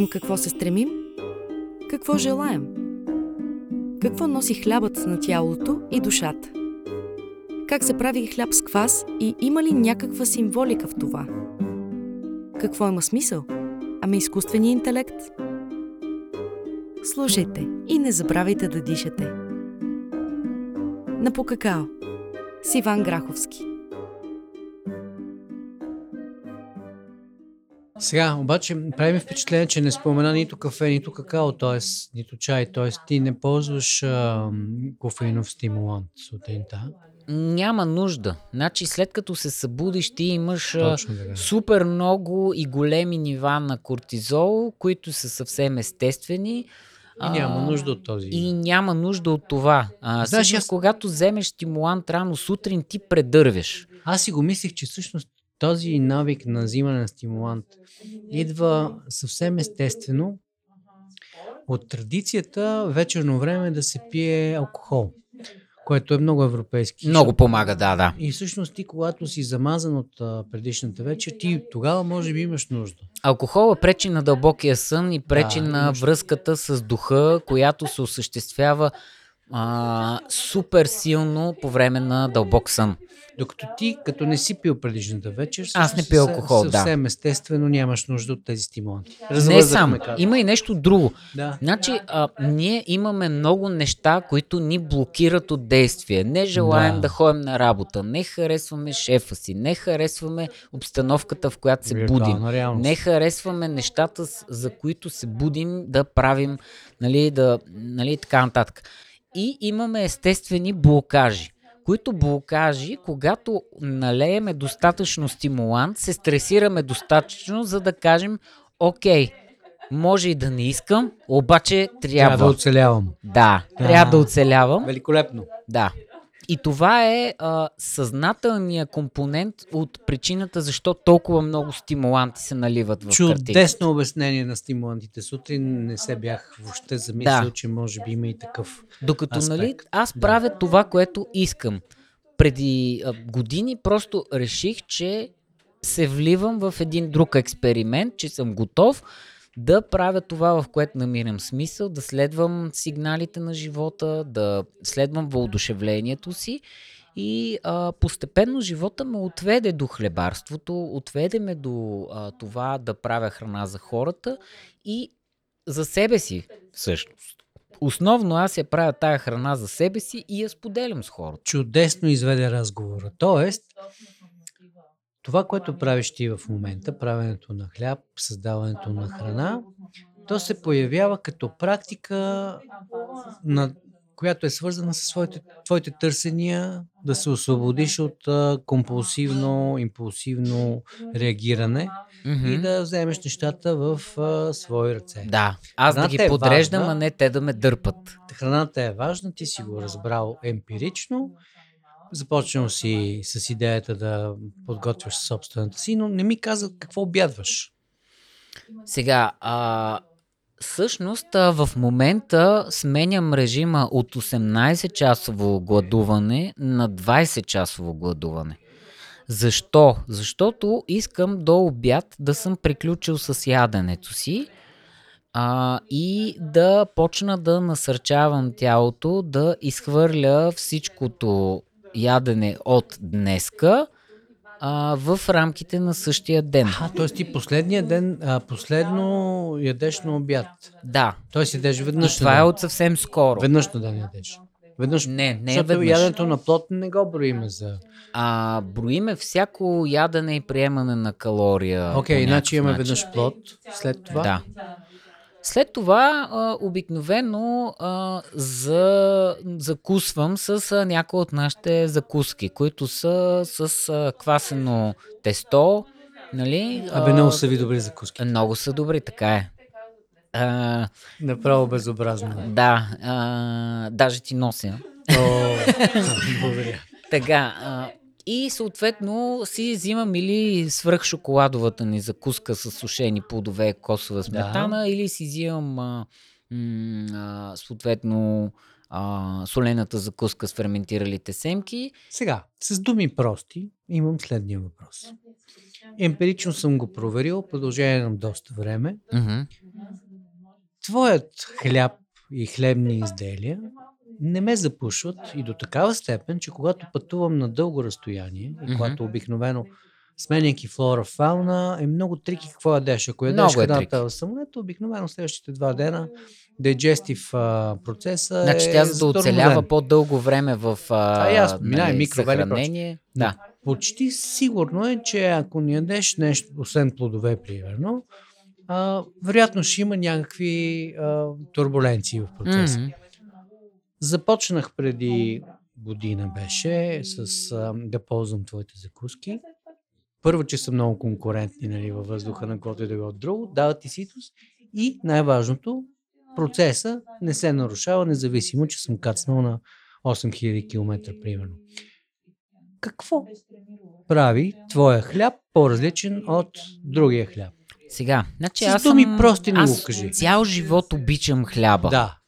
Към какво се стремим? Какво желаем? Какво носи хлябът на тялото и душата? Как се прави хляб с квас и има ли някаква символика в това? Какво има смисъл? Ами изкуственият интелект? Слушайте и не забравяйте да дишате. На по какао с Граховски. Сега, обаче, прави впечатление, че не спомена нито кафе, нито какао, т.е. нито чай, т.е. ти не ползваш а, кофеинов стимулант сутринта. Няма нужда. Значи след като се събудиш, ти имаш супер много и големи нива на кортизол, които са съвсем естествени. И няма нужда от този. И няма нужда от това. А, Знаеш, аз- когато вземеш стимулант рано сутрин, ти предървеш. Аз си го мислех, че всъщност този навик на взимане на стимулант идва съвсем естествено от традицията вечерно време да се пие алкохол, което е много европейски. Много помага, да, да. И всъщност ти, когато си замазан от предишната вечер, ти тогава може би имаш нужда. Алкохола пречи на дълбокия сън и пречи Да, на имаш- връзката с духа, която се осъществява а, супер силно по време на дълбок сън. Докато ти, като не си пил предишната вечер, Аз не пия съвсем- алкохол, да. Съвсем естествено нямаш нужда от тези стимуланти. Не само, има и нещо друго. Да. Значи, а, ние имаме много неща, които ни блокират от действие. Не желаем Да. да, ходим на работа, не харесваме шефа си, не харесваме обстановката, в която се будим. Реалност. Не харесваме нещата, за които се будим да правим, нали, да, нали, така нататък. И имаме естествени блокажи, които блокажи, когато налееме достатъчно стимулант, се стресираме достатъчно, за да кажем, окей, може и да не искам, обаче трябва. Трябва да оцелявам. Да, Да. трябва да оцелявам. Великолепно. Да. И това е а, съзнателният компонент от причината защо толкова много стимуланти се наливат в. Чудесно обяснение на стимулантите. Сутрин не се бях въобще замислил, Да. че може би има и такъв. Докато аспект. нали, аз Да. правя това, което искам. Преди а, години просто реших, че се вливам в един друг експеримент, че съм готов да правя това, в което намирам смисъл, да следвам сигналите на живота, да следвам въодушевлението си. И а, постепенно живота ме отведе до хлебарството, отведе ме до а, това да правя храна за хората и за себе си всъщност. Основно аз я правя тая храна за себе си и я споделям с хората. Чудесно изведе разговора. Тоест, това, което правиш ти в момента, правенето на хляб, създаването на храна, то се появява като практика, на, която е свързана с своите, твоите търсения да се освободиш от компулсивно, импулсивно реагиране и да вземеш нещата в а, свои ръце. Да, аз да Храната ги е подреждам, важна. а не те да ме дърпат. Храната е важна, ти си го разбрал емпирично, започнал си с идеята да подготвяш собствената си, но не ми каза какво обядваш. Сега, а, всъщност в момента сменям режима от 18-часово гладуване на 20-часово гладуване. Защо? Защото искам до обяд да съм приключил с яденето си а, и да почна да насърчавам тялото да изхвърля всичкото ядене от днеска а, в рамките на същия ден. А, т.е. ти последния ден, а, последно ядеш на обяд. Да, Т.е. ядеш и веднъж това на е от съвсем скоро. Веднъж на ден ядеш. Веднъж. Не, не Защото веднъж. яденето на плод не го броиме за... А, броиме всяко ядене и приемане на калория. Окей, по иначе имаме начин. веднъж плод, след това. Да. След това а, обикновено а, за, закусвам с а, някои от нашите закуски, които са с а, квасено тесто. Нали? Абе, много са ви добри закуски. много са добри, така е. А, Направо безобразно. да, а, даже ти нося. О, благодаря. Така, а, и съответно си взимам или свръх шоколадовата ни закуска с сушени плодове, косова сметана, или си взимам а, а, съответно а, солената закуска с ферментиралите семки. Сега, с думи прости, имам следния въпрос. Емпирично съм го проверил, продължение на доста време. Мгм. Твоят хляб и хлебни изделия не ме запушват и до такава степен, че когато пътувам на дълго разстояние, и Мгм. когато обикновено сменяйки флора, фауна, е много трики какво ядеш. Ако ядеш е трики. в самолета, обикновено следващите два дена диджестив а, процеса Значи е тя за да оцелява по-дълго време в Това е ясно. Нали, микровени и съхранение. Но Да. Почти сигурно е, че ако не ядеш нещо, освен плодове, примерно, а, вероятно ще има някакви а, турбуленции в процеса. Мгм. Започнах преди година беше с а, да ползвам твоите закуски. Първо, че са много конкурентни нали, във въздуха на който и да било от друго, дават ти ситус и най-важното, процеса не се нарушава, независимо, че съм кацнал на 8000 км, примерно. Какво прави твоя хляб по-различен от другия хляб? Сега, значи С аз думи съм, прости го аз кажи. цял живот обичам хляба. Да,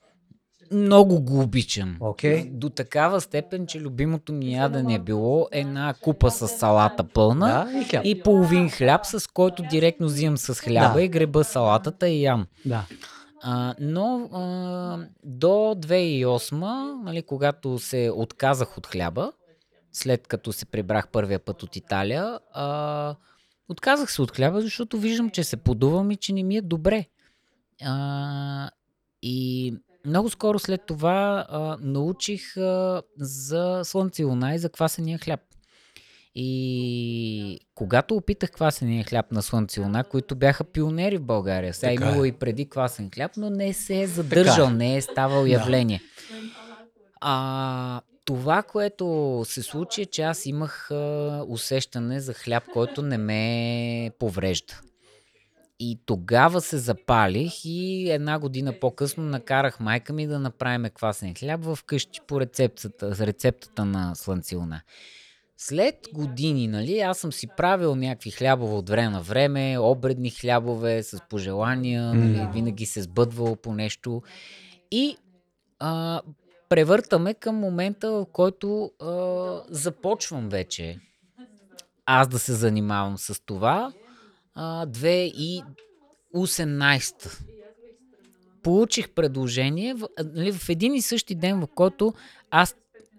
Много го обичам. окей. До такава степен, че любимото ми ядене е било една купа с салата пълна Да, и хляб. и половин хляб, с който директно взимам с хляба Да. и греба салатата и ям. Да. А, но а, до 2008, нали, когато се отказах от хляба, след като се прибрах първия път от Италия, а, отказах се от хляба, защото виждам, че се подувам и че не ми е добре. А, и много скоро след това а, научих а, за слънце и луна и за квасения хляб. И когато опитах квасения хляб на слънце и луна, които бяха пионери в България, сега Така имало е. и преди квасен хляб, но не се е задържал, Така е. не е ставал Да. явление. А, това, което се случи е, че аз имах а, усещане за хляб, който не ме поврежда. И тогава се запалих и една година по-късно накарах майка ми да направим квасен хляб в къщи по рецептата, рецептата на слънцилна. След години, нали, аз съм си правил някакви хлябове от време на време, обредни хлябове с пожелания, нали, винаги се сбъдвало по нещо. И а, превъртаме към момента, в който а, започвам вече аз да се занимавам с това. А, 2018 получих предложение в, нали, в един и същи ден, в който аз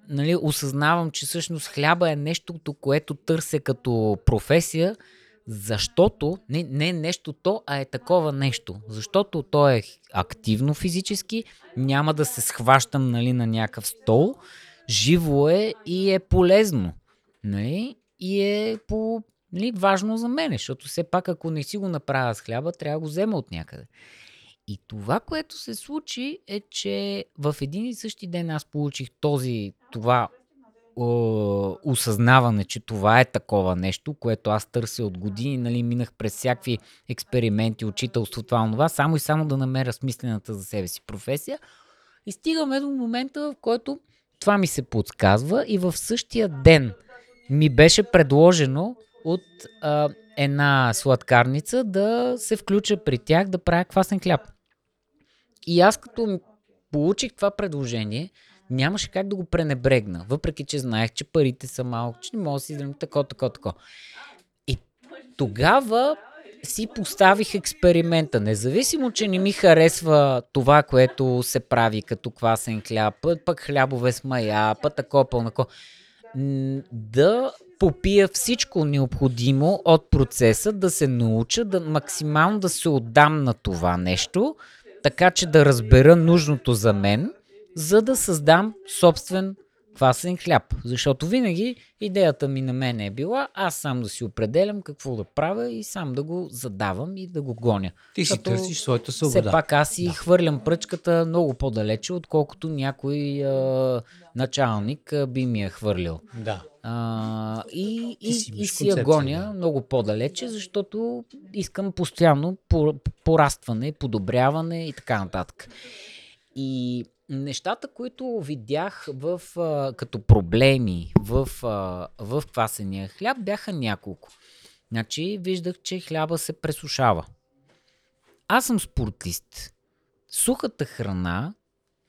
нали, осъзнавам, че всъщност хляба е нещото, което търся като професия, защото не, не е нещо то, а е такова нещо. Защото то е активно физически, няма да се схващам нали, на някакъв стол, живо е и е полезно. Нали? И е по, нали, важно за мен, защото все пак ако не си го направя с хляба, трябва да го взема от някъде. И това, което се случи е, че в един и същи ден аз получих този, това осъзнаване, че това е такова нещо, което аз търся от години, нали, минах през всякакви експерименти, учителство, това, това, само и само да намеря смислената за себе си професия. И стигаме до момента, в който това ми се подсказва и в същия ден ми беше предложено от а, една сладкарница да се включа при тях да правя квасен хляб. И аз като получих това предложение, нямаше как да го пренебрегна, въпреки че знаех, че парите са малко, че не мога да си издам тако, тако, тако. И тогава си поставих експеримента. Независимо, че не ми харесва това, което се прави като квасен хляб, пък, хлябове с мая, пък тако, пълнако. Да попия всичко необходимо от процеса, да се науча, да максимално да се отдам на това нещо, така че да разбера нужното за мен, за да създам собствен квасен хляб. Защото винаги идеята ми на мен е била аз сам да си определям какво да правя и сам да го задавам и да го гоня. Ти си търсиш своята Все свобода. пак аз си Да. хвърлям пръчката много по-далече, отколкото някой а, началник а, би ми я хвърлил. Да. А, и, и, си и си я гоня да. много по-далече, защото искам постоянно по- порастване, подобряване и така нататък. И нещата, които видях в, а, като проблеми в, а, в квасения хляб, бяха няколко. Значи, виждах, че хляба се пресушава. Аз съм спортист. Сухата храна,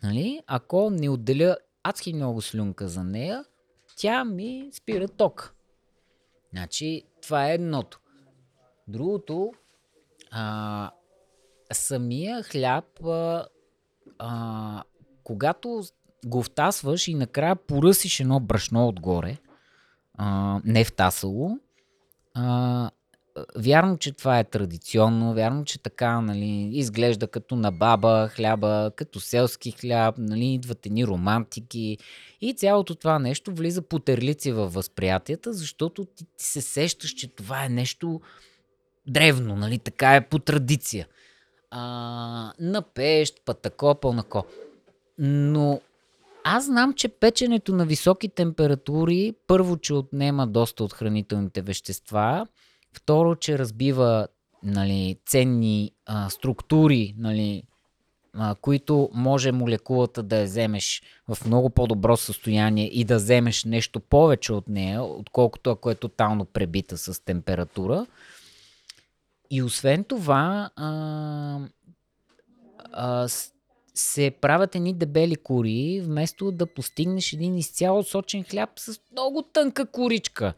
нали, ако не отделя адски много слюнка за нея, тя ми спира ток. Значи, това е едното. Другото, а, самия хляб, а, а, когато го втасваш и накрая поръсиш едно брашно отгоре, а, не втасало, а, вярно, че това е традиционно, вярно, че така нали, изглежда като на баба хляба, като селски хляб, нали, идват едни романтики и цялото това нещо влиза по терлици във възприятията, защото ти, ти се сещаш, че това е нещо древно, нали, така е по традиция. А, на пещ, патако, пълнако. Но аз знам, че печенето на високи температури, първо, че отнема доста от хранителните вещества, второ, че разбива нали, ценни а, структури, нали, а, които може молекулата да я вземеш в много по-добро състояние и да вземеш нещо повече от нея, отколкото ако е тотално пребита с температура. И освен това, а, а, се правят едни дебели кори, вместо да постигнеш един изцяло сочен хляб с много тънка коричка,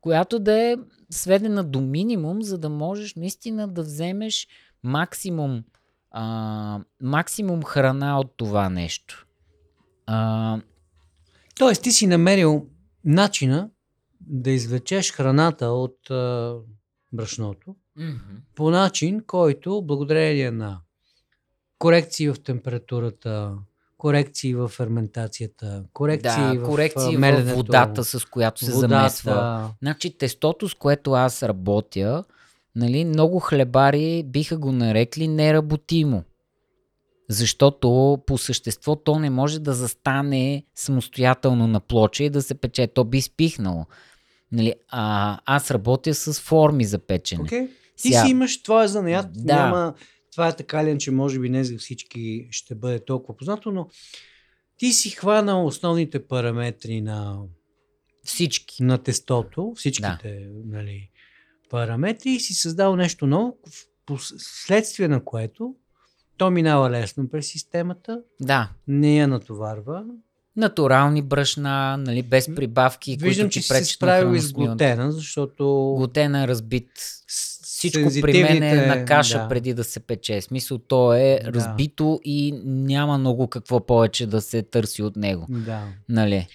която да е сведена до минимум, за да можеш наистина да вземеш максимум, а, максимум храна от това нещо. А, Тоест, ти си намерил начина да извлечеш храната от а, брашното по начин, който благодарение на корекции в температурата, корекции в ферментацията, корекции да, в корекции в меленето, водата, с която се водата. замесва. Значи тестото, с което аз работя, нали, много хлебари биха го нарекли неработимо. Защото по същество то не може да застане самостоятелно на плоча и да се пече. То би спихнало. Нали, а, аз работя с форми за печене. Okay. Ти Сега- си имаш твоя занаят. Да. Няма, това е така ли, че може би не за всички ще бъде толкова познато, но ти си хванал основните параметри на, Всички. на тестото, всичките нали, параметри и си създал нещо ново, в последствие на което то минава лесно през системата, Да. не я натоварва. Натурални брашна, нали, без прибавки, Виждам, които че си се справил с глутена, защото Глутена разбит. Всичко при мен е на каша да. преди да се пече. Смисъл, то е Да. разбито и няма много какво повече да се търси от него. Да. Нали?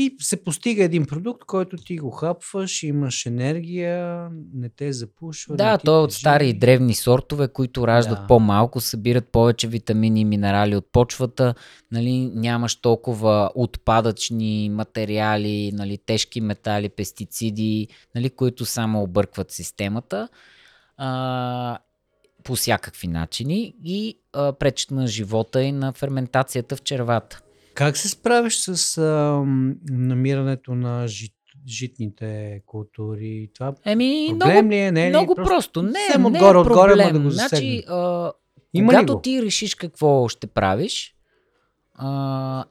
И се постига един продукт, който ти го хапваш, имаш енергия, не те запушва. Да, то е от стари и древни сортове, които раждат Да. по-малко, събират повече витамини и минерали от почвата, нали, нямаш толкова отпадъчни материали, нали, тежки метали, пестициди, нали, които само объркват системата а, по всякакви начини и а, пречат на живота и на ферментацията в червата. Как се справиш с а, намирането на жит, житните култури? Това Еми, проблем много, ли е? Не е ли? много просто. Не, не отгоре, е отгоре, ма да го значи, засегнем. а, Има когато ти решиш какво ще правиш, а,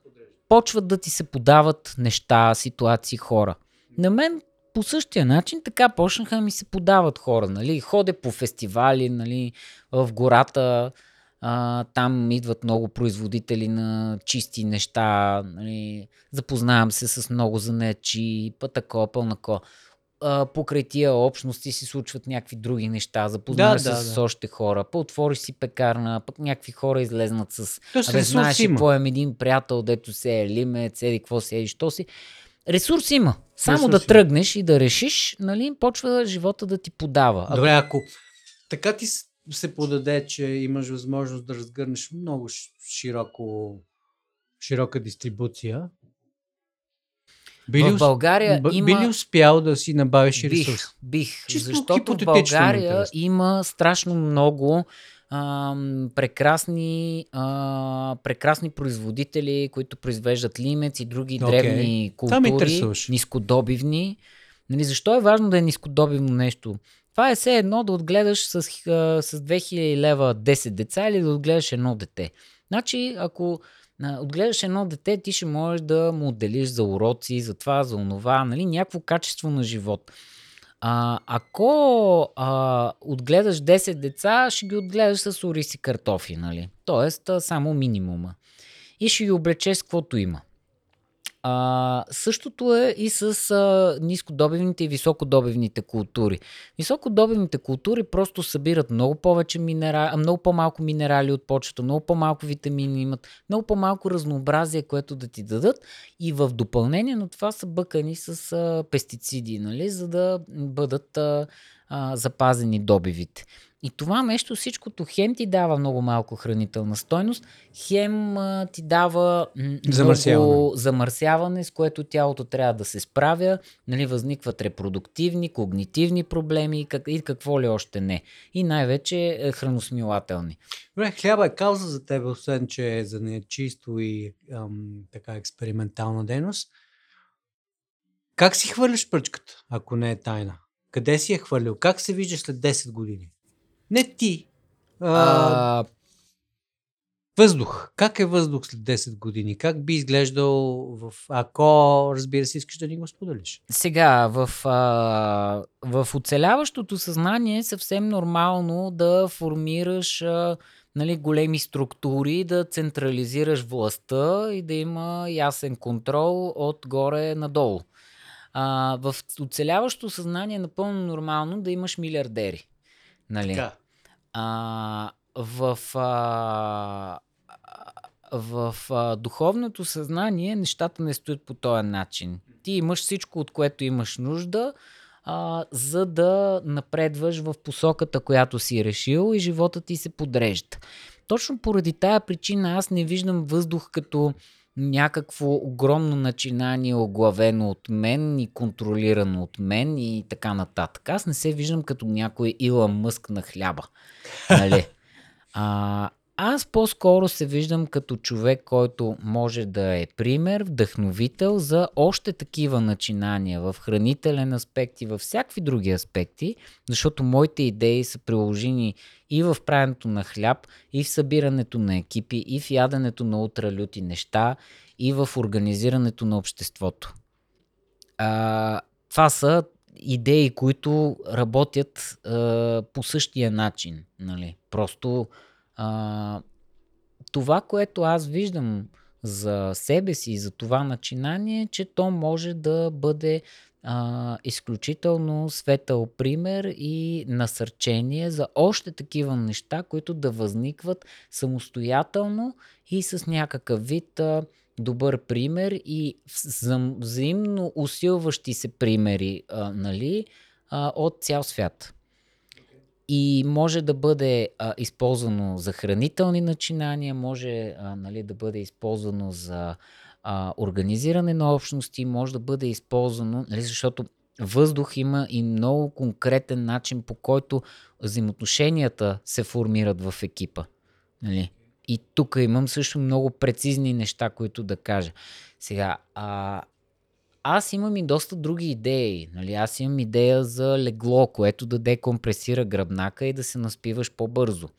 почват да ти се подават неща, ситуации, хора. На мен по същия начин така почнаха ми се подават хора. Нали? Ходя по фестивали, нали, в гората, а, там идват много производители на чисти неща, нали, запознавам се с много занечи, пътако, пълнако. А, покрай тия общности си случват някакви други неща, запознаваш Да, се да, с още хора, по-отвориш си пекарна, пък някакви хора излезнат с Абе, знаеш поем един приятел, дето се е лимец, еди какво си, еди що си. Ресурс има. Само Ресурс да има. тръгнеш и да решиш, нали, почва живота да ти подава. Добре, ако така ти се подаде, че имаш възможност да разгърнеш много широко, широка дистрибуция, Би ли, в България б- има... би ли успял да си набавиш бих, ресурс? бих, Чисто защото в ме България интересува. има страшно много прекрасни, а, прекрасни производители, които произвеждат лимец и други Окей. древни култури, нискодобивни. Нали, защо е важно да е нискодобивно нещо? Това е все едно да отгледаш с, а, с 2000 лева 10 деца или да отгледаш едно дете. Значи, ако отгледаш едно дете, ти ще можеш да му отделиш за уроци, за това, за онова, нали, някакво качество на живот. А, ако а, отгледаш 10 деца, ще ги отгледаш с ориз и картофи, нали? Тоест, само минимума. И ще ги облечеш с каквото има. А, същото е и с а, нискодобивните и високодобивните култури. Високодобивните култури просто събират много повече минерали, много по-малко минерали от почвата, много по-малко витамини имат, много по-малко разнообразие, което да ти дадат и в допълнение на това са бъкани с а, пестициди, нали, за да бъдат а, а, запазени добивите. И това нещо всичкото хем ти дава много малко хранителна стойност, хем а, ти дава м, Замърсяване. много замърсяване, с което тялото трябва да се справя, нали, възникват репродуктивни, когнитивни проблеми и, как, и какво ли още не. И най-вече е, храносмилателни. Добре, хляба е кауза за теб, освен че е за нечисто и ам, така експериментална дейност. Как си хвърляш пръчката, ако не е тайна? Къде си я хвърлил? Как се виждаш след 10 години? Не ти. А, А, въздух. Как е въздух след 10 години? Как би изглеждал в... Ако, разбира се, искаш да ни го споделиш. Сега, в, а, в оцеляващото съзнание е съвсем нормално да формираш а, нали, големи структури, да централизираш властта и да има ясен контрол отгоре надолу. А, в оцеляващото съзнание е напълно нормално да имаш милиардери. Нали? А, в, а, в а, духовното съзнание нещата не стоят по този начин. Ти имаш всичко, от което имаш нужда, а, за да напредваш в посоката, която си решил и живота ти се подрежда. Точно поради тая причина аз не виждам въздух като някакво огромно начинание, оглавено от мен и контролирано от мен и така нататък. Аз не се виждам като някой Илон Мъск на хляба. Нали? А, аз по-скоро се виждам като човек, който може да е пример, вдъхновител за още такива начинания в хранителен аспект и във всякакви други аспекти, защото моите идеи са приложени и в правенето на хляб, и в събирането на екипи, и в яденето на ултралюти неща, и в организирането на обществото. А, това са идеи, които работят а, по същия начин. Нали? Просто а, това, което аз виждам за себе си и за това начинание, че то може да бъде а, изключително светъл пример и насърчение за още такива неща, които да възникват самостоятелно и с някакъв вид а, добър пример и вза- взаимно усилващи се примери а, нали, а, от цял свят. И може да бъде а, използвано за хранителни начинания, може а, нали, да бъде използвано за а, организиране на общности, може да бъде използвано, нали, защото въздух има и много конкретен начин, по който взаимоотношенията се формират в екипа. Нали? И тук имам също много прецизни неща, които да кажа. Сега, а, аз имам и доста други идеи. Нали? Аз имам идея за легло, което да декомпресира гръбнака и да се наспиваш по-бързо.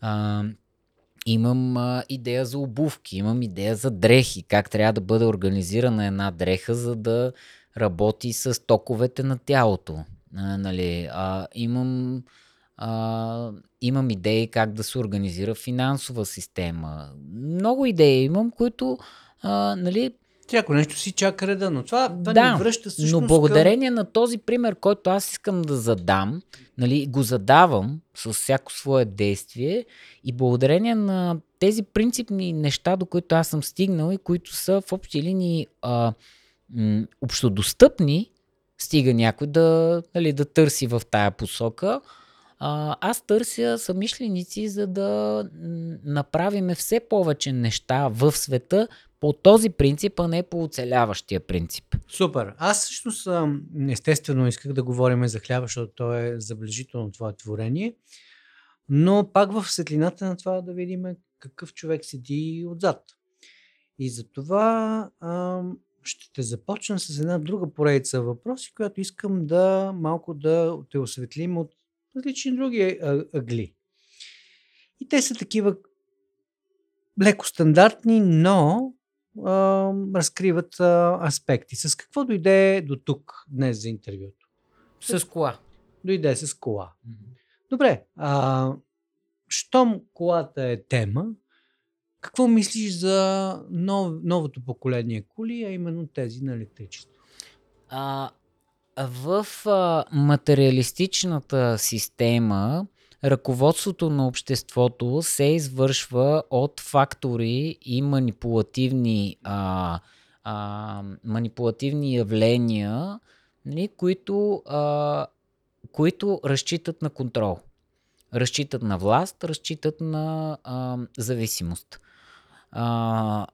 А, имам а, идея за обувки, имам идея за дрехи, как трябва да бъде организирана една дреха, за да работи с токовете на тялото. А, нали? а, имам, а, имам идеи как да се организира финансова система. Много идеи имам, които а, нали, Всяко нещо си чака реда, но това, това Да, ни връща всъщност но към- благодарение на този пример, който аз искам да задам, нали, го задавам с всяко свое действие и благодарение на тези принципни неща, до които аз съм стигнал и които са в общи линии а, м, общодостъпни, стига някой да, нали, да търси в тая посока. А, аз търся самишленици, за да направиме все повече неща в света по този принцип, а не по оцеляващия принцип. Супер. Аз също съм, естествено, исках да говорим за хляба, защото то е забележително твое творение. Но пак в светлината на това да видим какъв човек седи отзад. И за това ще те започна с една друга поредица въпроси, която искам да малко да те осветлим от различни други ъгли. И те са такива леко стандартни, но а, разкриват а, аспекти. С какво дойде до тук днес за интервюто? С кола. Дойде с кола. Mm-hmm. Добре, а, щом колата е тема, какво мислиш за нов, новото поколение коли, а именно тези на електричество? А, в а, материалистичната система ръководството на обществото се извършва от фактори и манипулативни, а, а, манипулативни явления, нали, които, а, които разчитат на контрол. Разчитат на власт, разчитат на а, зависимост. А,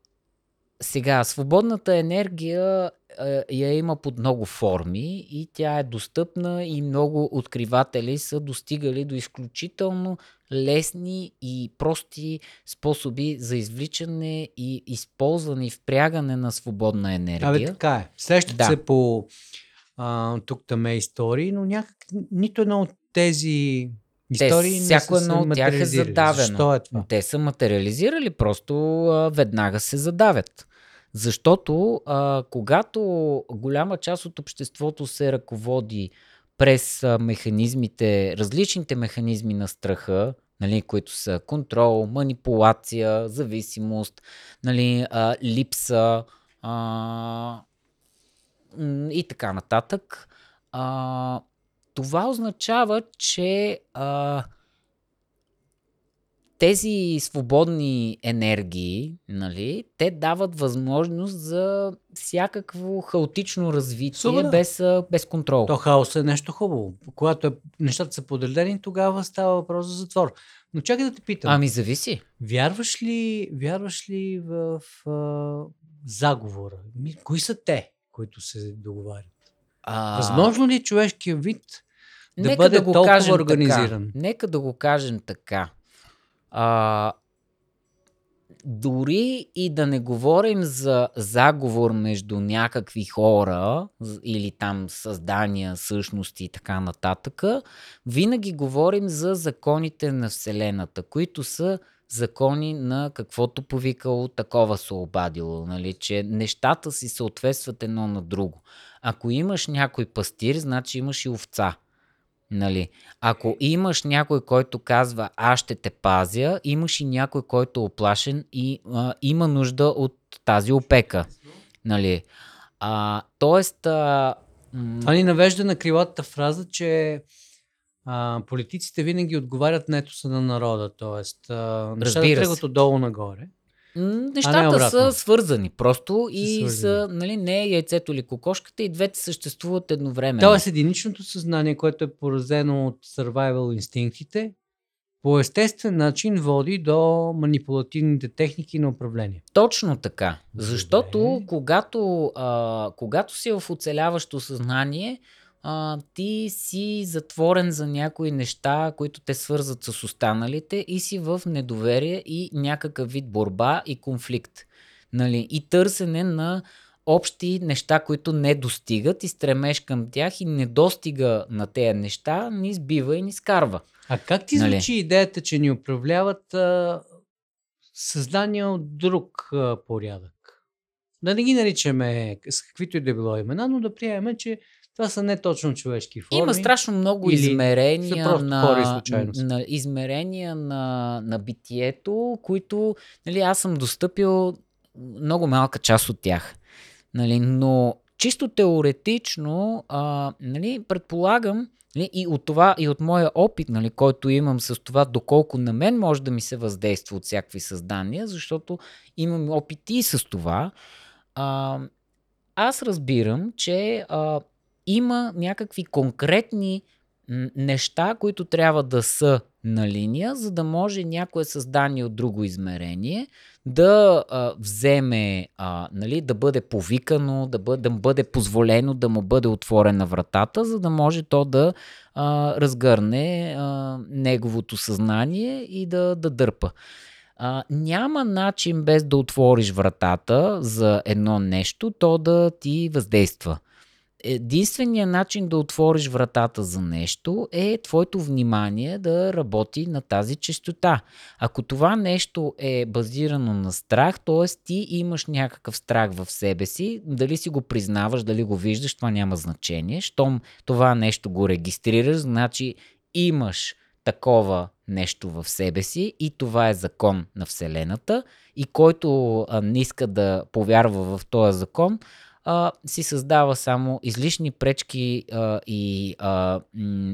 сега, свободната енергия а, я има под много форми и тя е достъпна и много откриватели са достигали до изключително лесни и прости способи за извличане и използване и впрягане на свободна енергия. Абе, така е. Срещат да. се по а, тук там е истории, но някак нито едно от тези Истории Те, всяко едно от тях е задавено. Защо е това? Те са материализирали, просто а, веднага се задавят. Защото а, когато голяма част от обществото се ръководи през механизмите, различните механизми на страха, нали, които са контрол, манипулация, зависимост, нали, а, липса а, и така нататък, а, това означава, че а, тези свободни енергии, нали, те дават възможност за всякакво хаотично развитие да. без, без контрол. То хаос е нещо хубаво. Когато е, нещата са подредени, тогава става въпрос за затвор. Но чакай да те питам. Ами зависи. Вярваш ли, вярваш ли в а, заговора? Кои са те, които се договарят? А... Възможно ли е човешкия вид да Нека бъде да го толкова кажем организиран? Така. Нека да го кажем така. А, дори и да не говорим за заговор между някакви хора или там създания, същности и така нататък, винаги говорим за законите на Вселената, които са закони на каквото повикало, такова се обадило, нали? че нещата си съответстват едно на друго. Ако имаш някой пастир, значи имаш и овца. Нали? Ако имаш някой, който казва аз ще те пазя, имаш и някой, който е оплашен и а, има нужда от тази опека. Нали? А, тоест... А, м- Това ни навежда на крилата фраза, че а, политиците винаги отговарят на етоса на народа. А, нещата тръгват отдолу нагоре. Нещата са свързани просто и свързани. са, нали, не е яйцето или кокошката и двете съществуват едновременно. Тоест единичното съзнание, което е поразено от survival инстинктите, по естествен начин води до манипулативните техники на управление. Точно така. Защото когато, а, когато си в оцеляващо съзнание, а, ти си затворен за някои неща, които те свързат с останалите и си в недоверие и някакъв вид борба и конфликт. Нали? И търсене на общи неща, които не достигат и стремеш към тях и недостига на тези неща ни сбива и ни скарва. А как ти нали? звучи идеята, че ни управляват а, създания от друг а, порядък? Да не ги наричаме с каквито и да било имена, но да приемем, че това са не точно човешки форми. Има страшно много измерения на, на, измерения на, на битието, които нали, аз съм достъпил много малка част от тях. Нали, но чисто теоретично, а, нали, предполагам, нали, и от това, и от моя опит, нали, който имам с това, доколко на мен може да ми се въздейства от всякакви създания, защото имам опити и с това, а, аз разбирам, че а, има някакви конкретни неща, които трябва да са на линия, за да може някое създание от друго измерение да а, вземе, а, нали, да бъде повикано, да бъде, да бъде позволено да му бъде отворена вратата, за да може то да а, разгърне а, неговото съзнание и да, да дърпа. А, няма начин без да отвориш вратата за едно нещо, то да ти въздейства. Единственият начин да отвориш вратата за нещо е твоето внимание да работи на тази частота. Ако това нещо е базирано на страх, т.е. ти имаш някакъв страх в себе си, дали си го признаваш, дали го виждаш, това няма значение. Щом това нещо го регистрираш, значи имаш такова нещо в себе си и това е закон на Вселената и който не иска да повярва в този закон, а, си създава само излишни пречки а, и а,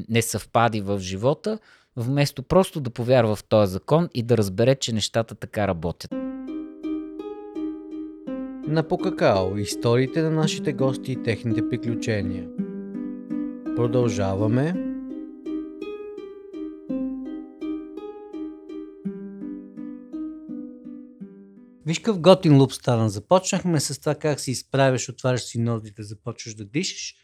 несъвпади в живота, вместо просто да повярва в този закон и да разбере, че нещата така работят. На Покакао историите на нашите гости и техните приключения. Продължаваме. Виж какъв готин луп стана. Започнахме с това как се изправяш, отваряш си нозите, започваш да дишаш,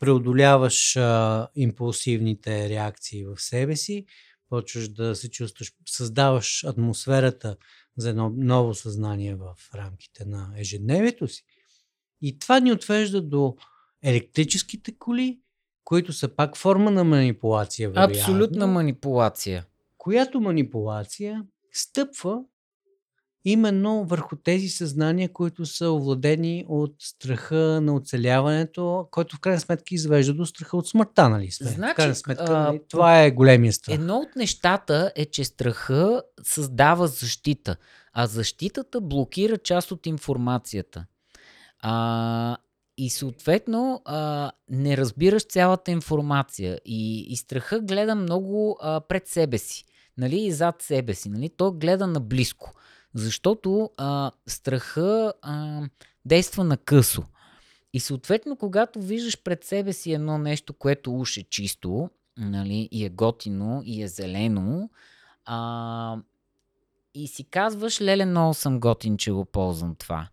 преодоляваш а, импулсивните реакции в себе си, почваш да се чувстваш, създаваш атмосферата за едно ново съзнание в рамките на ежедневието си. И това ни отвежда до електрическите коли, които са пак форма на манипулация. Вероятно, Абсолютна манипулация. която манипулация стъпва именно върху тези съзнания, които са овладени от страха на оцеляването, който в крайна сметка извежда до страха от смъртта, нали? Сме? в Значи, крайна сметка, а, нали, това е големия страх. Едно от нещата е, че страха създава защита, а защитата блокира част от информацията. А, и съответно а, не разбираш цялата информация. И, и страха гледа много а, пред себе си, нали, и зад себе си. Нали? Той гледа наблизко. Защото а, страха а, действа на късо. И съответно, когато виждаш пред себе си едно нещо, което уж е чисто, нали, и е готино, и е зелено, а, и си казваш, леле, много съм готин, че го ползвам това.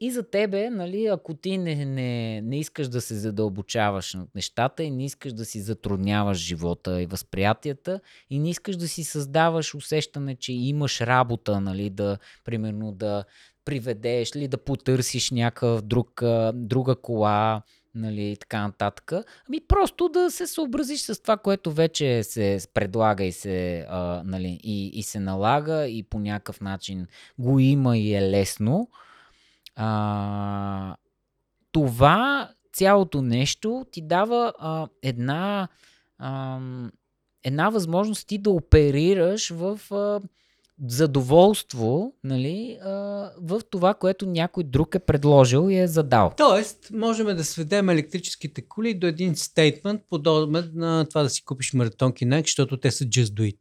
И за тебе, нали, ако ти не, не, не искаш да се задълбочаваш над нещата и не искаш да си затрудняваш живота и възприятията и не искаш да си създаваш усещане, че имаш работа, нали, да, примерно да приведеш или да потърсиш някакъв друг, друга кола, нали, и така нататък. Ами просто да се съобразиш с това, което вече се предлага и се, а, нали, и, и се налага и по някакъв начин го има и е лесно. А, това цялото нещо ти дава а, една, а, една възможност ти да оперираш в а, задоволство нали, а, в това, което някой друг е предложил и е задал. Тоест, можем да сведем електрическите коли до един стейтмент, подобен на това да си купиш маратонки Nike, защото те са just do it.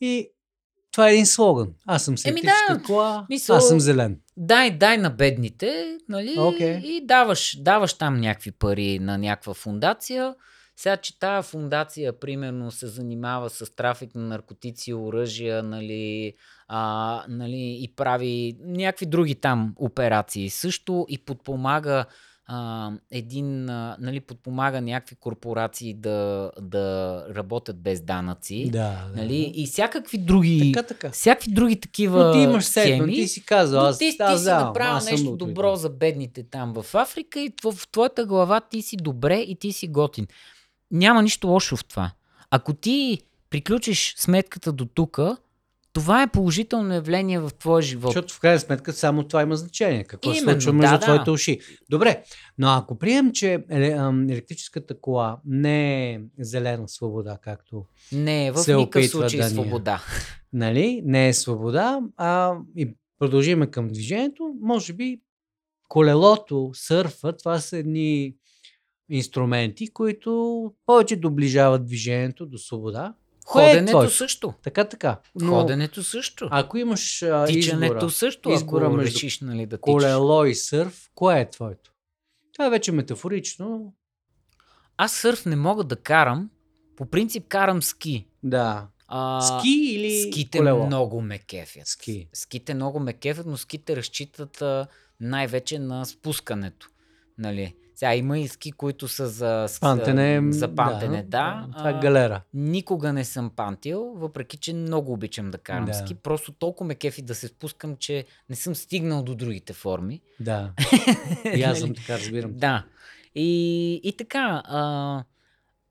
И това е един слоган. Аз съм с Еми електрическа да, кола, мисъл- аз съм зелен. Дай, дай на бедните, нали? Окей. И даваш, даваш там някакви пари на някаква фундация. Сега, че тая фундация, примерно, се занимава с трафик на наркотици, оръжия, нали, а, нали, и прави някакви други там операции. Също и подпомага а, един, а, нали, подпомага някакви корпорации да, да работят без данъци. Да, да. Нали, и всякакви други, Така, така. всякакви други такива Но ти имаш схеми. ти си казал, аз, ти, ти аз си давам, направил аз нещо добро за бедните там в Африка и в, в твоята глава ти си добре и ти си готин. Няма нищо лошо в това. Ако ти приключиш сметката до тук, това е положително явление в твоя живот. Защото в крайна сметка само това има значение. Какво се случва между да, да. твоите уши. Добре, но ако прием, че електрическата кола не е зелена свобода, както Не, в се никакъв случай да свобода. нали, не е свобода, а и продължиме към движението, може би колелото, сърфа, това са едни инструменти, които повече доближават движението до свобода. Е Ходенето твоето? също. Така, така. Но Ходенето също. ако имаш а, Тичането избора, също, избора ако между решиш нали, да тичаш. колело и сърф, кое е твоето? Това е вече метафорично. Аз сърф не мога да карам По принцип карам ски. Да. А, Ски или Ските колело? много ме кефят. Ски. Ските много ме кефят, но ските разчитат а, най-вече на спускането. Нали? Сега има и ски, които са за, Пантене. за пантене, да. Това е а, галера. Никога не съм пантил, въпреки че много обичам да карам Да. ски. Просто толкова ме кефи да се спускам, че не съм стигнал до другите форми. Да. И аз съм Нали? така, разбирам. Да. И, и така, а,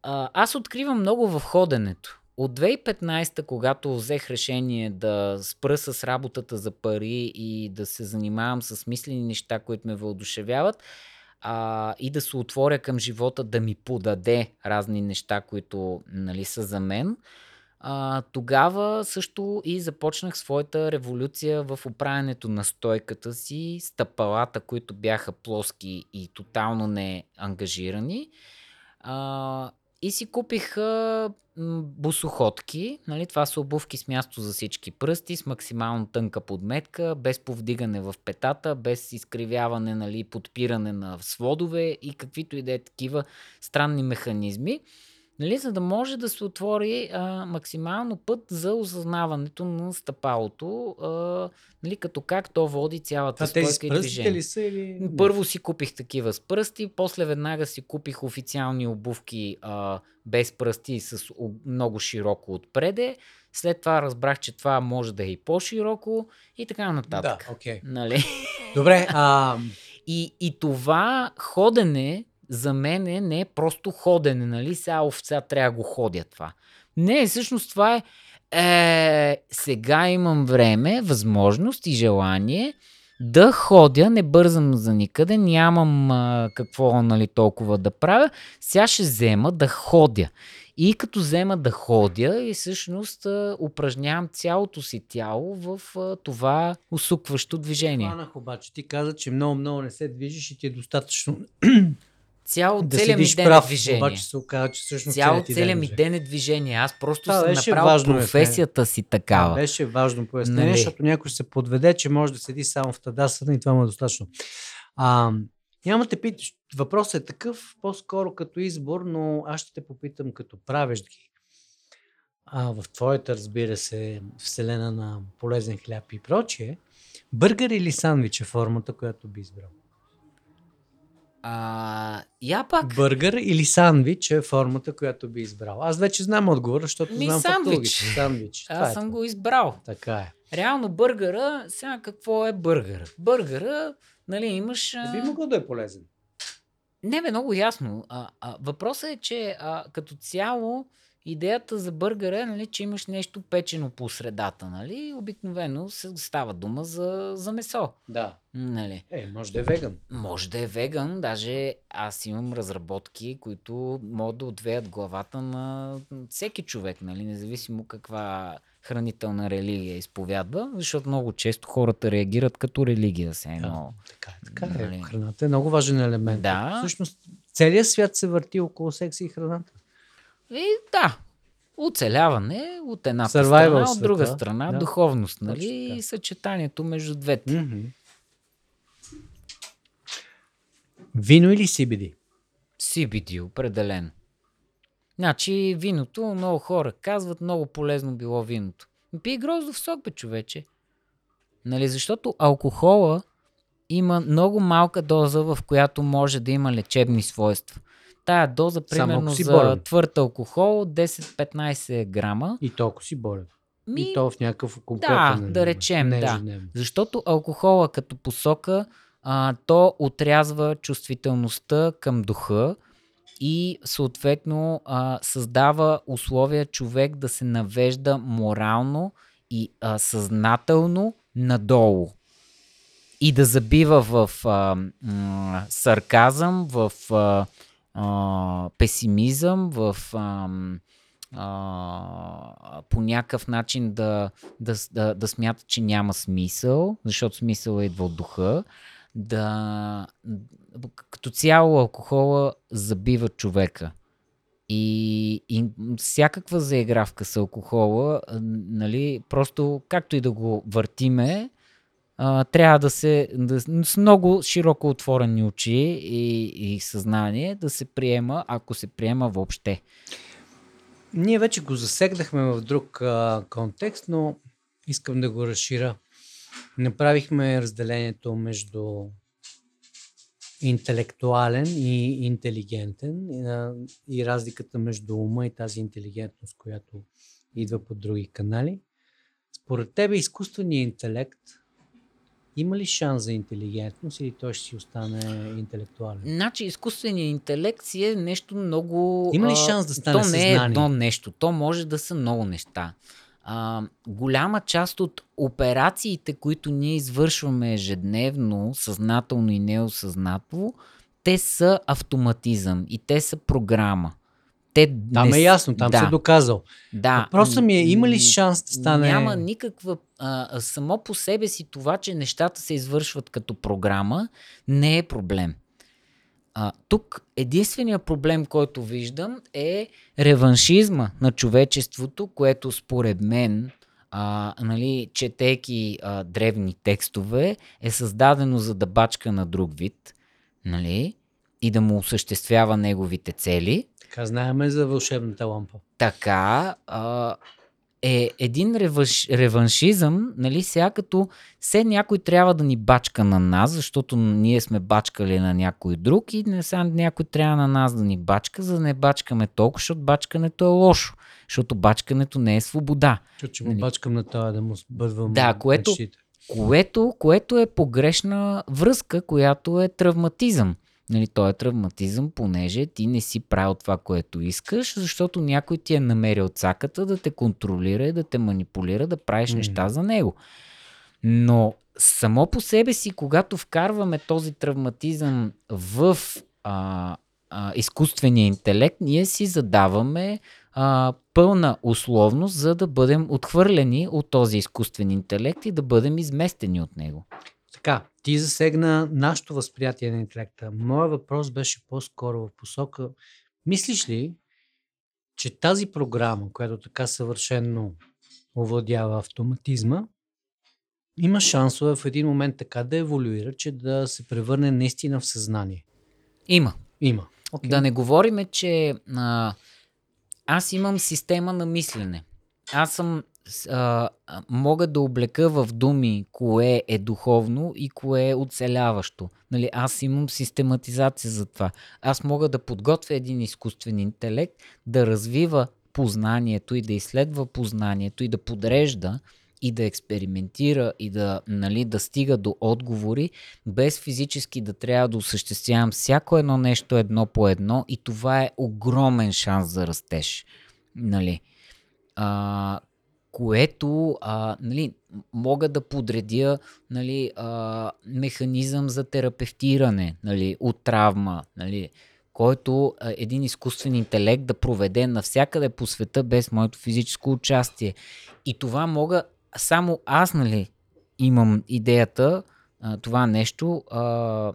а, аз откривам много в ходенето. От 2015, когато взех решение да спра с работата за пари и да се занимавам с мислени неща, които ме въодушевяват, а, и да се отворя към живота, да ми подаде разни неща, които нали, са за мен, а, тогава също и започнах своята революция в оправянето на стойката си, стъпалата, които бяха плоски и тотално не ангажирани. А, и си купих босоходки. Нали? Това са обувки с място за всички пръсти, с максимално тънка подметка, без повдигане в петата, без изкривяване, нали, подпиране на сводове и каквито и да е такива странни механизми. Нали, за да може да се отвори а, максимално път за осъзнаването на стъпалото, а, нали, като как то води цялата стойка и движение. ли са или... Първо си купих такива с пръсти, после веднага си купих официални обувки а, без пръсти и с много широко отпреде. След това разбрах, че това може да е и по-широко и така нататък. Да, окей. Нали? Добре, а, И, и това ходене за мен е, не е просто ходене, нали? Сега овца трябва да го ходя това. Не, всъщност това е, е сега имам време, възможност и желание да ходя, не бързам за никъде, нямам а, какво нали, толкова да правя. Сега ще взема да ходя. И като взема да ходя и всъщност а, упражнявам цялото си тяло в а, това усукващо движение. Хванах обаче. Ти каза, че много-много не се движиш и ти е достатъчно Цяло да целият ми ден е прав. движение. Обаче се оказа, че всъщност Цяло целият целият ми е ден е движение. Аз просто Това съм направил важно, професията си такава. Това беше важно пояснение, Нали? защото някой се подведе, че може да седи само в тадасана и това му е достатъчно. А, няма те питаш. Въпросът е такъв, по-скоро като избор, но аз ще те попитам като правиш ги. А, в твоята, разбира се, вселена на полезен хляб и прочие, бъргър или сандвич е формата, която би избрал? А, я пак. Бъргър или сандвич е формата, която би избрал? Аз вече знам отговора, защото Ми, знам сандвич. Сандвич. Това Аз е съм това. го избрал. Така е. Реално бъргъра, сега какво е бъргъра? Бъргъра, нали, имаш... Не би могъл да е полезен. Не бе, много ясно. А, а, въпросът е, че а, като цяло идеята за бъргъра е, нали, че имаш нещо печено по средата. Нали? Обикновено се става дума за, за месо. Да. Нали? Е, може да е веган. Може да е веган, даже аз имам разработки, които могат да отвеят главата на всеки човек, нали? независимо каква хранителна религия изповядва, защото много често хората реагират като религия се едно. Така е, така е. Нали? Храната е много важен елемент. Да. Всъщност, целият свят се върти около секса и храната. И да, оцеляване от една Survival страна, от света, друга страна, да. духовност, нали? И съчетанието между двете. Мгм. Вино или CBD? CBD, определено. Значи виното, много хора казват, много полезно било виното. Пий гроздов сок, бе, човече. Нали, защото алкохола има много малка доза, в която може да има лечебни свойства. Тая доза, примерно за болен. твърд алкохол, 10-15 грама. И толкова си болен. Ми, И то в някакъв конкретен да, елемент, да речем, не да. ежедневно. Защото алкохола като посока, а, то отрязва чувствителността към духа и съответно а, създава условия човек да се навежда морално и а, съзнателно надолу. И да забива в а, м, сарказъм, в а, а, песимизъм, в а, а, по някакъв начин да, да, да, да смята, че няма смисъл, защото смисъл идва от духа, да като цяло алкохола забива човека. И, и всякаква заигравка с алкохола, нали, просто както и да го въртиме, а, трябва да се да, с много широко отворени очи и, и съзнание да се приема, ако се приема въобще. Ние вече го засегнахме в друг а, контекст, но искам да го разширя. Направихме разделението между интелектуален и интелигентен и, а, и разликата между ума и тази интелигентност, която идва по други канали. Според тебе изкуственият интелект има ли шанс за интелигентност или той ще си остане интелектуален? Значи изкуственият интелект си е нещо много... Има ли шанс да стане То не е едно нещо, то може да са много неща. А, голяма част от операциите, които ние извършваме ежедневно, съзнателно и неосъзнато, те са автоматизъм и те са програма. Те Там не е ясно, там да, се доказал. Да. Въпросът ми е, има ли шанс да стане... Няма никаква. А, само по себе си това, че нещата се извършват като програма, не е проблем. А, тук единственият проблем, който виждам е реваншизма на човечеството, което според мен, а, нали, четейки а, древни текстове, е създадено за да бачка на друг вид нали, и да му осъществява неговите цели. Така знаеме за вълшебната лампа. Така а, е един реванш, реваншизъм, нали, сега като все някой трябва да ни бачка на нас, защото ние сме бачкали на някой друг и не сега някой трябва на нас да ни бачка, за да не бачкаме толкова, защото бачкането е лошо. Защото бачкането не е свобода. Чу, че му Нали. бачкам на това да му бъдвам Да, което- мечтите. Което, което е погрешна връзка, която е травматизъм. Нали, то е травматизъм, понеже ти не си правил това, което искаш, защото някой ти е намерил цаката да те контролира и да те манипулира, да правиш М. неща за него. Но само по себе си, когато вкарваме този травматизъм в а, а, изкуствения интелект, ние си задаваме а, пълна условност, за да бъдем отхвърлени от този изкуствен интелект и да бъдем изместени от него. Така, ти засегна нашето възприятие на интелекта. Моя въпрос беше по-скоро в посока. Мислиш ли, че тази програма, която така съвършенно овладява автоматизма, има шансове в един момент така да еволюира, че да се превърне наистина в съзнание? Има. Има. Okay. Да не говориме, че а, аз имам система на мислене. Аз съм а, мога да облека в думи кое е духовно и кое е оцеляващо. Нали, аз имам систематизация за това. Аз мога да подготвя един изкуствен интелект да развива познанието и да изследва познанието и да подрежда и да експериментира и да, нали, да стига до отговори, без физически да трябва да осъществявам всяко едно нещо едно по едно и това е огромен шанс за растеж. Нали? А, което а, нали, мога да подредя нали, а, механизъм за терапевтиране нали, от травма, нали, който а, един изкуствен интелект да проведе навсякъде по света без моето физическо участие. И това мога, само аз нали, имам идеята, а, това нещо, а,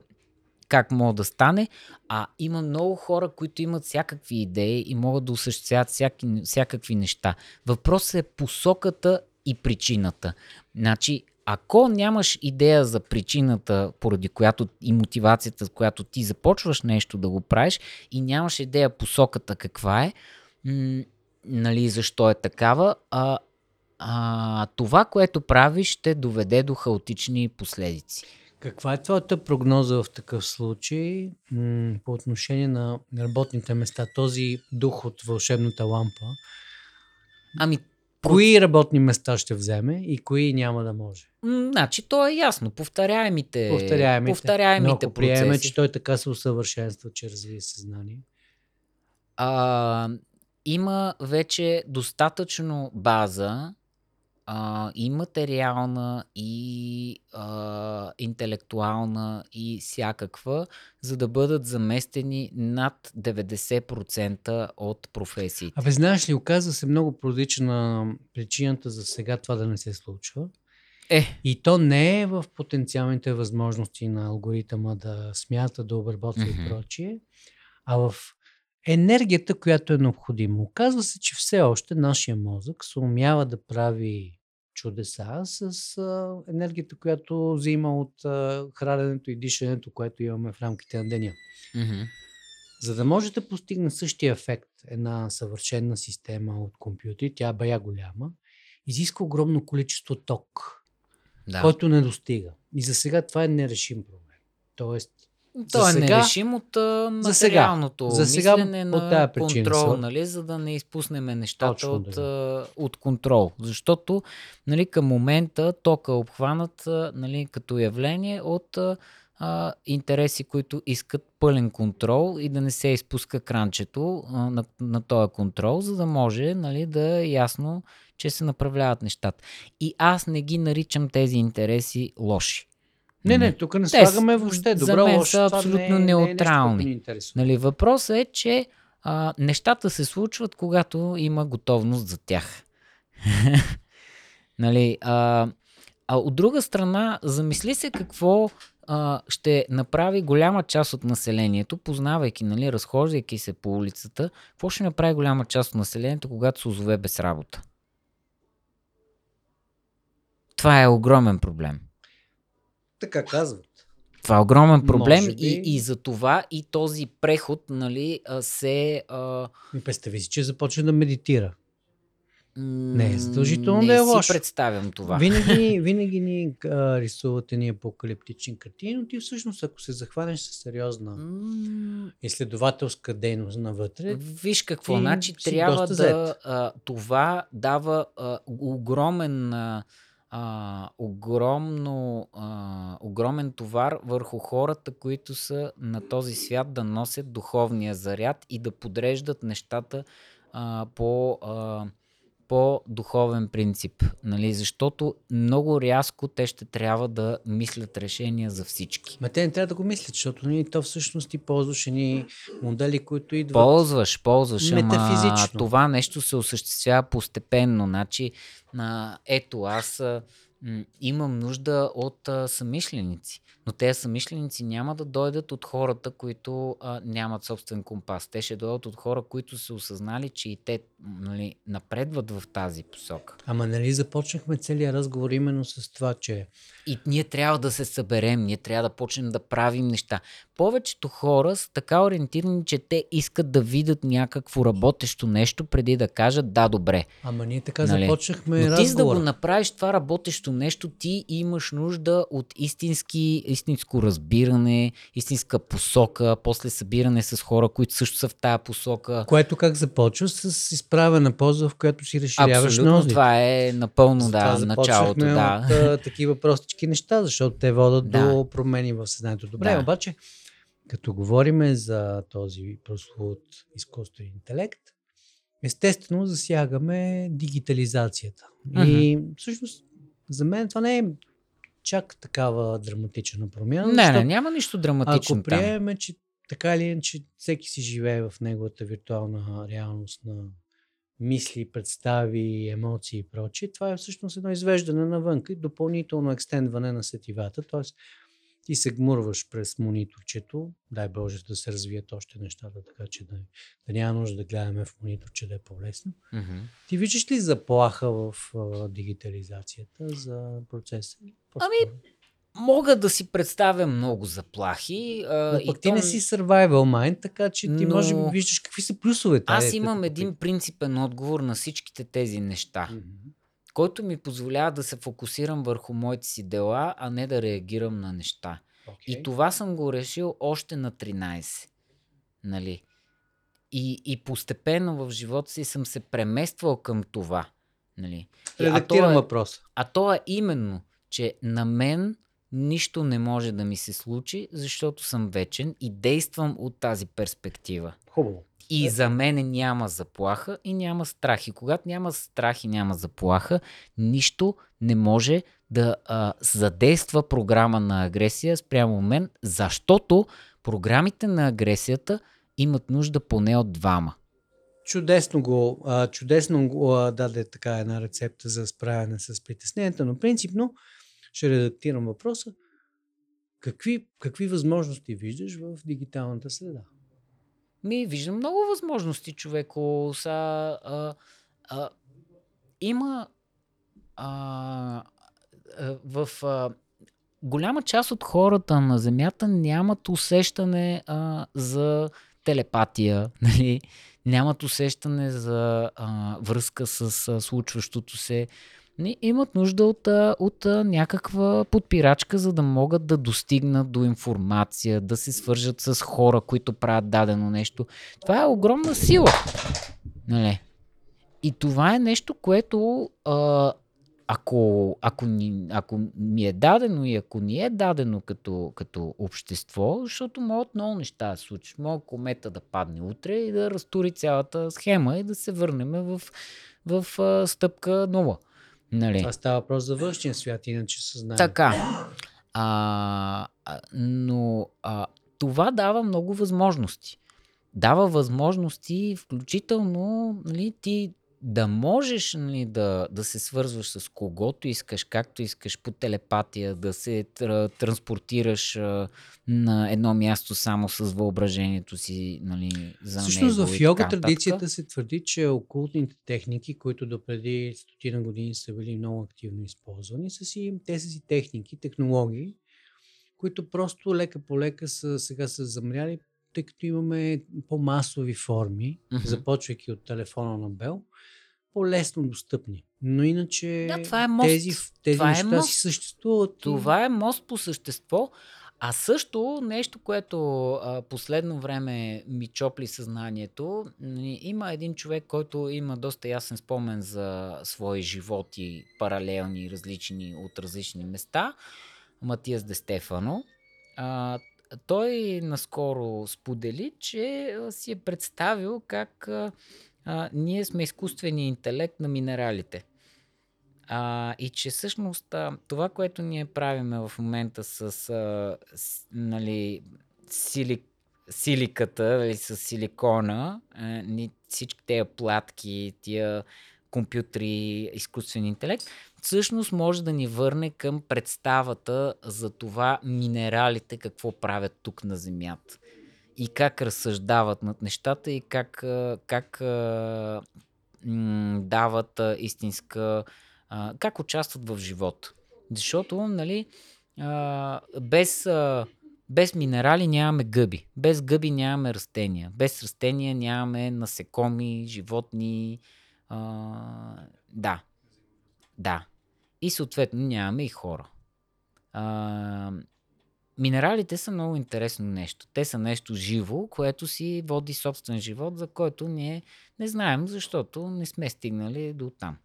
как мога да стане, а има много хора, които имат всякакви идеи и могат да осъществяват всяки, всякакви неща. Въпросът е посоката и причината. Значи, ако нямаш идея за причината, поради която и мотивацията, с която ти започваш нещо да го правиш и нямаш идея посоката каква е, м- нали, защо е такава, а, а, това, което правиш, ще доведе до хаотични последици. Каква е твоята прогноза в такъв случай м- по отношение на работните места? Този дух от вълшебната лампа. Ами, Кои работни места ще вземе и кои няма да може? значи, то е ясно. Повторяемите, Повторяемите. повторяемите Но ако приеме, че той така се усъвършенства, че развие съзнание. А, има вече достатъчно база а, и материална, и а, интелектуална, и всякаква, за да бъдат заместени над 90% от професиите. Абе, знаеш ли, оказва се много прозична причината за сега това да не се случва. Е, И то не е в потенциалните възможности на алгоритъма да смята, да обработва Мгм. и прочие, а в енергията, която е необходима. Оказва се, че все още нашия мозък се умява да прави чудеса с а, енергията, която взима от а, храненето и дишането, което имаме в рамките на деня. мгм. За да може да постигне същия ефект една съвършена система от компютри, тя е бая голяма, изисква огромно количество ток, Да. който не достига. И за сега това е нерешим проблем. Тоест, То е сега- нерешим от материалното за сега мислене от на тая причина контрол, са- нали, за да не изпуснем нещата Точно от, така. а, от контрол. Защото нали, към момента тока е обхванат нали, като явление от а, интереси, които искат пълен контрол и да не се изпуска кранчето а, на, на този контрол, за да може нали, да е ясно, че се направляват нещата. И аз не ги наричам тези интереси лоши. Не, не, тук не Те слагаме въобще за добро, мен лошо. са абсолютно не е- не е нещо, неутрални. интересува. Нали, въпросът е, че а, нещата се случват, когато има готовност за тях. нали, а, а от друга страна, замисли се какво а, ще направи голяма част от населението, познавайки, нали, разхождайки се по улицата, какво ще направи голяма част от населението, когато се озове без работа? Това е огромен проблем. Така казват. Това е огромен проблем би. и, и за това и този преход нали, се... А, представи си, че започва да медитира. Не е задължително не да е си лошо. представям това. Винаги, винаги ни а, рисуват едни апокалиптични картини, но ти всъщност, ако се захванеш с сериозна изследователска дейност навътре, Виж какво, значи си трябва да... А, това дава а, огромен... А, а, огромно, а, огромен товар върху хората, които са на този свят да носят духовния заряд и да подреждат нещата а, по, а, по духовен принцип. Нали? Защото много рязко те ще трябва да мислят решения за всички. ма те не трябва да го мислят, защото нали, то всъщност ти ползваш едни модели, които идват. Ползваш, ползваш, ама това нещо се осъществява постепенно. Значи, а, ето, аз а, м, имам нужда от а, самишленици, но тези самишленици няма да дойдат от хората, които а, нямат собствен компас. Те ще дойдат от хора, които са осъзнали, че и те нали, напредват в тази посока. Ама нали започнахме целият разговор именно с това, че И ние трябва да се съберем, ние трябва да почнем да правим неща. Повечето хора са така ориентирани, че те искат да видят някакво работещо нещо, преди да кажат да, добре. ама ние така Нали? започнахме Но ти за да го направиш това работещо нещо, ти имаш нужда от истински, истинско разбиране, истинска посока, после събиране с хора, които също са в тая посока. Което как започва с изправена поза, в която си разширяваш Абсолютно, нозите. това е напълно да, началото. Да. от а, такива простички неща, защото те водят Да. до промени в съзнанието. Добре, Да. обаче, като говорим за този прословут изкуствен интелект, естествено засягаме дигитализацията. И всъщност за мен това не е чак такава драматична промяна. Не, не, няма нищо драматично Ако приемем, че така или иначе всеки си живее в неговата виртуална реалност на мисли, представи, емоции и прочие, това е всъщност едно извеждане навънка и допълнително екстендване на сетивата. Тоест, ти се гмурваш през мониторчето, дай Боже да се развият още нещата, така че да, да няма нужда да гледаме в мониторче да е по-лесно. Мгм. Ти виждаш ли заплаха в а, дигитализацията за процеса? Ами, Мога да си представя много заплахи. А, Но и пък ти то не си survival mind, така че ти Но- може би виждаш какви са плюсовете. Аз Айде, имам като един принципен отговор на всичките тези неща, Мгм. Който ми позволява да се фокусирам върху моите си дела, а не да реагирам на неща. Окей. И това съм го решил още на 13. Нали? И, и постепенно в живота си съм се премествал към това. Нали? И- а, то Редактирам е, въпроса. а то е именно, че на мен нищо не може да ми се случи, защото съм вечен и действам от тази перспектива. Хубаво. И Е. за мен няма заплаха и няма страх. И когато няма страх и няма заплаха, нищо не може да а, задейства програма на агресия спрямо мен, защото програмите на агресията имат нужда поне от двама. Чудесно го, а, чудесно го а, даде така една рецепта за справяне с притесненията, но принципно ще редактирам въпроса. Какви, какви възможности виждаш в дигиталната среда? Ми, виждам много възможности, човеко. Са, а, а, има а, а, в а, голяма част от хората на Земята нямат усещане а, за телепатия, нали? нямат усещане за а, връзка с а, случващото се. Не, имат нужда от, от някаква подпирачка, за да могат да достигнат до информация, да се свържат с хора, които правят дадено нещо. Това е огромна сила. Нали? И това е нещо, което а, ако, ако, ни, ако ми е дадено и ако ни е дадено като, като общество, защото могат много неща да случат. Мога комета да падне утре и да разтури цялата схема и да се върнем в, в, в стъпка нова. Нали? Това става въпрос за външния свят, иначе съзнание. Така. А, но а, това дава много възможности. Дава възможности, включително нали, ти да можеш нали, да, да се свързваш с когото искаш, както искаш по телепатия, да се транспортираш а, на едно място само с въображението си нали, за Всъщност него в йога традицията се твърди, че окултните техники, които до преди стотина години са били много активно използвани, са си, те са си техники, технологии, които просто лека по лека са, сега са замряли, тъй като имаме по-масови форми, mm-hmm. започвайки от телефона на Бел, по-лесно достъпни. Но иначе да, това е мост. тези, тези това е неща е мост. си съществуват. Това е мост по същество. А също нещо, което а, последно време ми чопли съзнанието, има един човек, който има доста ясен спомен за свои животи, паралелни, различни от различни места. Матиас Де Стефано. А, той наскоро сподели, че си е представил как а, ние сме изкуствения интелект на минералите. А, и че всъщност а, това, което ние правиме в момента с, а, с нали, силик, силиката или с силикона, а, ни, всички тези платки, тия компютри, изкуствен интелект, всъщност може да ни върне към представата за това минералите какво правят тук на Земята и как разсъждават над нещата и как, как м- дават истинска. как участват в живота. Защото, нали, без, без минерали нямаме гъби. Без гъби нямаме растения. Без растения нямаме насекоми, животни. да. Да. И съответно нямаме и хора. Минералите са много интересно нещо. Те са нещо живо, което си води собствен живот, за който ние не знаем, защото не сме стигнали до там.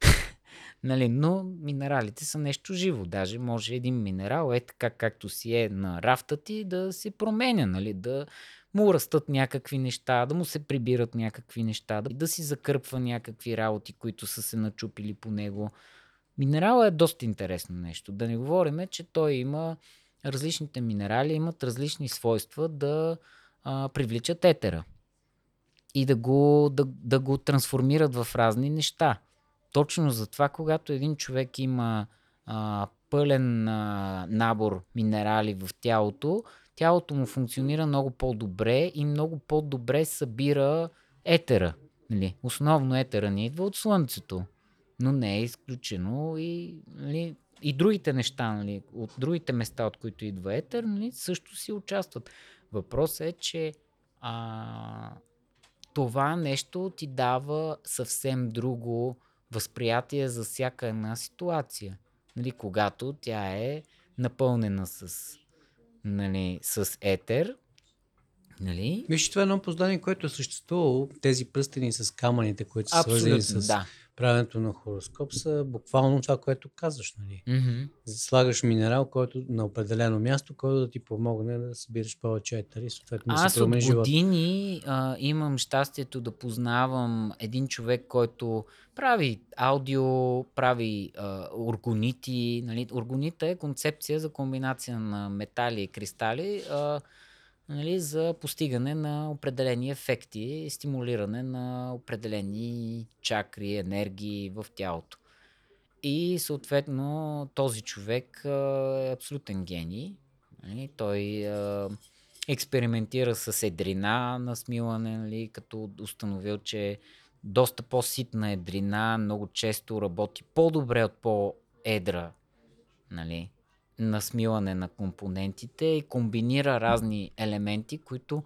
нали, но минералите са нещо живо. Даже може един минерал, е така както си е на рафта ти, да се променя, нали, да му растат някакви неща, да му се прибират някакви неща, да, да си закърпва някакви работи, които са се начупили по него. Минерал е доста интересно нещо. Да не говорим, че той има различните минерали имат различни свойства да а, привличат етера и да го, да, да го трансформират в разни неща. Точно затова, когато един човек има а, пълен а, набор минерали в тялото, тялото му функционира много по-добре и много по-добре събира етера. Нали? Основно етера ни идва от Слънцето, но не е изключено и нали, и другите неща, нали, от другите места, от които идва етер, нали, също си участват. Въпросът е, че а, това нещо ти дава съвсем друго възприятие за всяка една ситуация. Нали, когато тя е напълнена с, нали, с етер. Нали? Виж, това е едно познание, което е съществувало. Тези пръстени с камъните, които са свързани с да правенето на хороскоп са буквално това, което казваш. Нали? Mm-hmm. Слагаш минерал, който на определено място, който да ти помогне да събираш повече етери. Съответно, Аз се от години а, имам щастието да познавам един човек, който прави аудио, прави а, органити. Нали? Органита е концепция за комбинация на метали и кристали. А, нали, за постигане на определени ефекти, стимулиране на определени чакри, енергии в тялото. И съответно този човек е абсолютен гений. Нали, той експериментира с едрина на смилане, нали, като установил, че доста по-ситна едрина много често работи по-добре от по-едра нали, насмилане на компонентите и комбинира разни елементи, които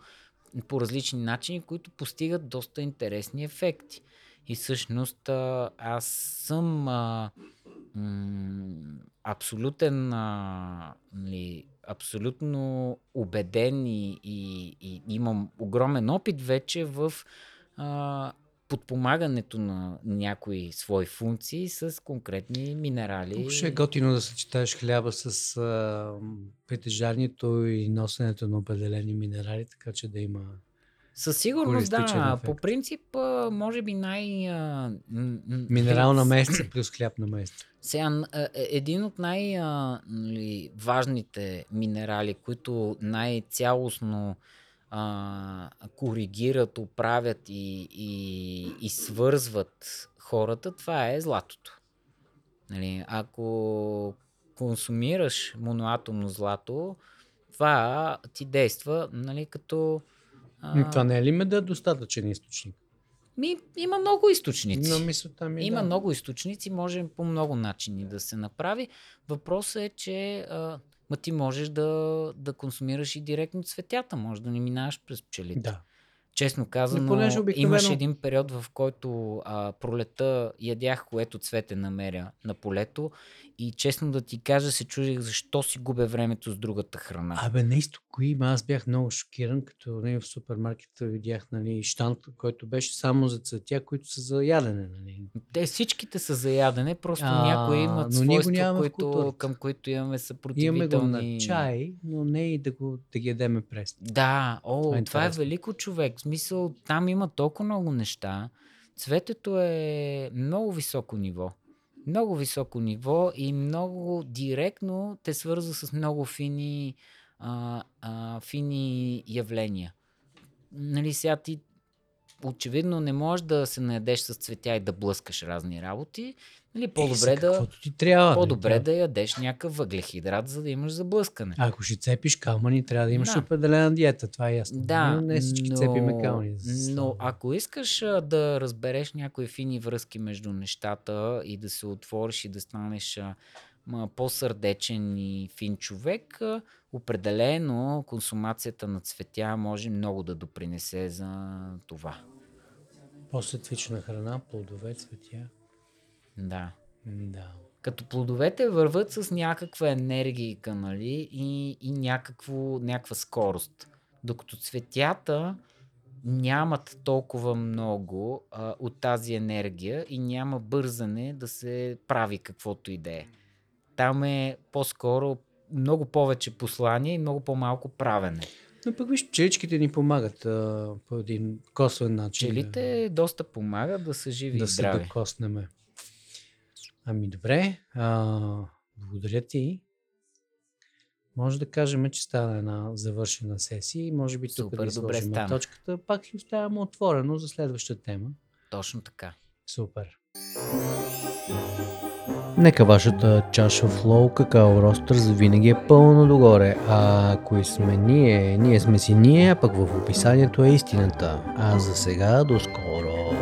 по различни начини, които постигат доста интересни ефекти. И всъщност аз съм а, м- абсолютен, а, нали, абсолютно убеден и, и, и имам огромен опит вече в а, подпомагането на някои свои функции с конкретни минерали. Въобще е готино да съчетаеш хляба с а, притежанието и носенето на определени минерали, така че да има Със сигурност, да. ефект. По принцип, може би най... минерал на месеца плюс хляб на месеца. Сега, е- един от най-важните минерали, които най-цялостно а, коригират, оправят и, и, и свързват хората, това е златото. Нали, ако консумираш моноатомно злато, това ти действа нали, като... А... Това не е ли меда достатъчен източник? Ми, има много източници. Но мисълта ми е Има да. много източници, може по много начини да се направи. Въпросът е, че а, ма ти можеш да, да консумираш и директно цветята, може да не минаваш през пчелите. Да. Честно казано, понеже обикновено- имаше един период, в който а, пролета ядях, което цвете намеря на полето и честно да ти кажа, се чудих защо си губя времето с другата храна. Абе, наистина, кои има? Аз бях много шокиран, като нали, в супермаркета видях нали, штант, който беше само за цветя, които са за ядене. Нали. Те всичките са за ядене, просто А, някои имат го свойства, които, към които имаме Имаме съпротивителни... го на чай, но не и да, го, да ги ядеме през. Да, о, Това това е е, велико човек. В смисъл, там има толкова много неща. Цветето е много високо ниво. Много високо ниво и много директно те свързва с много фини, а, а, фини явления. Нали, сега ти очевидно не можеш да се наедеш с цветя и да блъскаш разни работи. Нали, Е, по-добре, да, каквото ти трябва. нали, по-добре трябва. да ядеш някакъв въглехидрат, за да имаш заблъскане. Ако ще цепиш камъни, трябва да имаш Да. определена диета, това е ясно. Да, но не всички но, цепиме камъни. но ако искаш да разбереш някои фини връзки между нещата и да се отвориш и да станеш по-сърдечен и фин човек, определено консумацията на цветя може много да допринесе за това. По-светвична храна, плодове, цветя. Да. Да. Като плодовете върват с някаква енергия, нали, и, и някакво, някаква скорост. Докато цветята нямат толкова много а, от тази енергия и няма бързане да се прави каквото и да е. Там е по-скоро много повече послание и много по-малко правене. Но пък виж, пчеличките ни помагат а, по един косвен начин. Пчелите доста помагат да са живи да и се здрави. докоснеме. Ами добре, а, благодаря ти. Може да кажем, че стана една завършена сесия и може би тук Супер, да сложим стана. точката. Пак си оставяме отворено за следваща тема. Точно така. Супер. Нека вашата чаша флоу какао ростър винаги е пълно догоре. А кои сме ние? Ние сме си ние, а пък в описанието е истината. А за сега до скоро.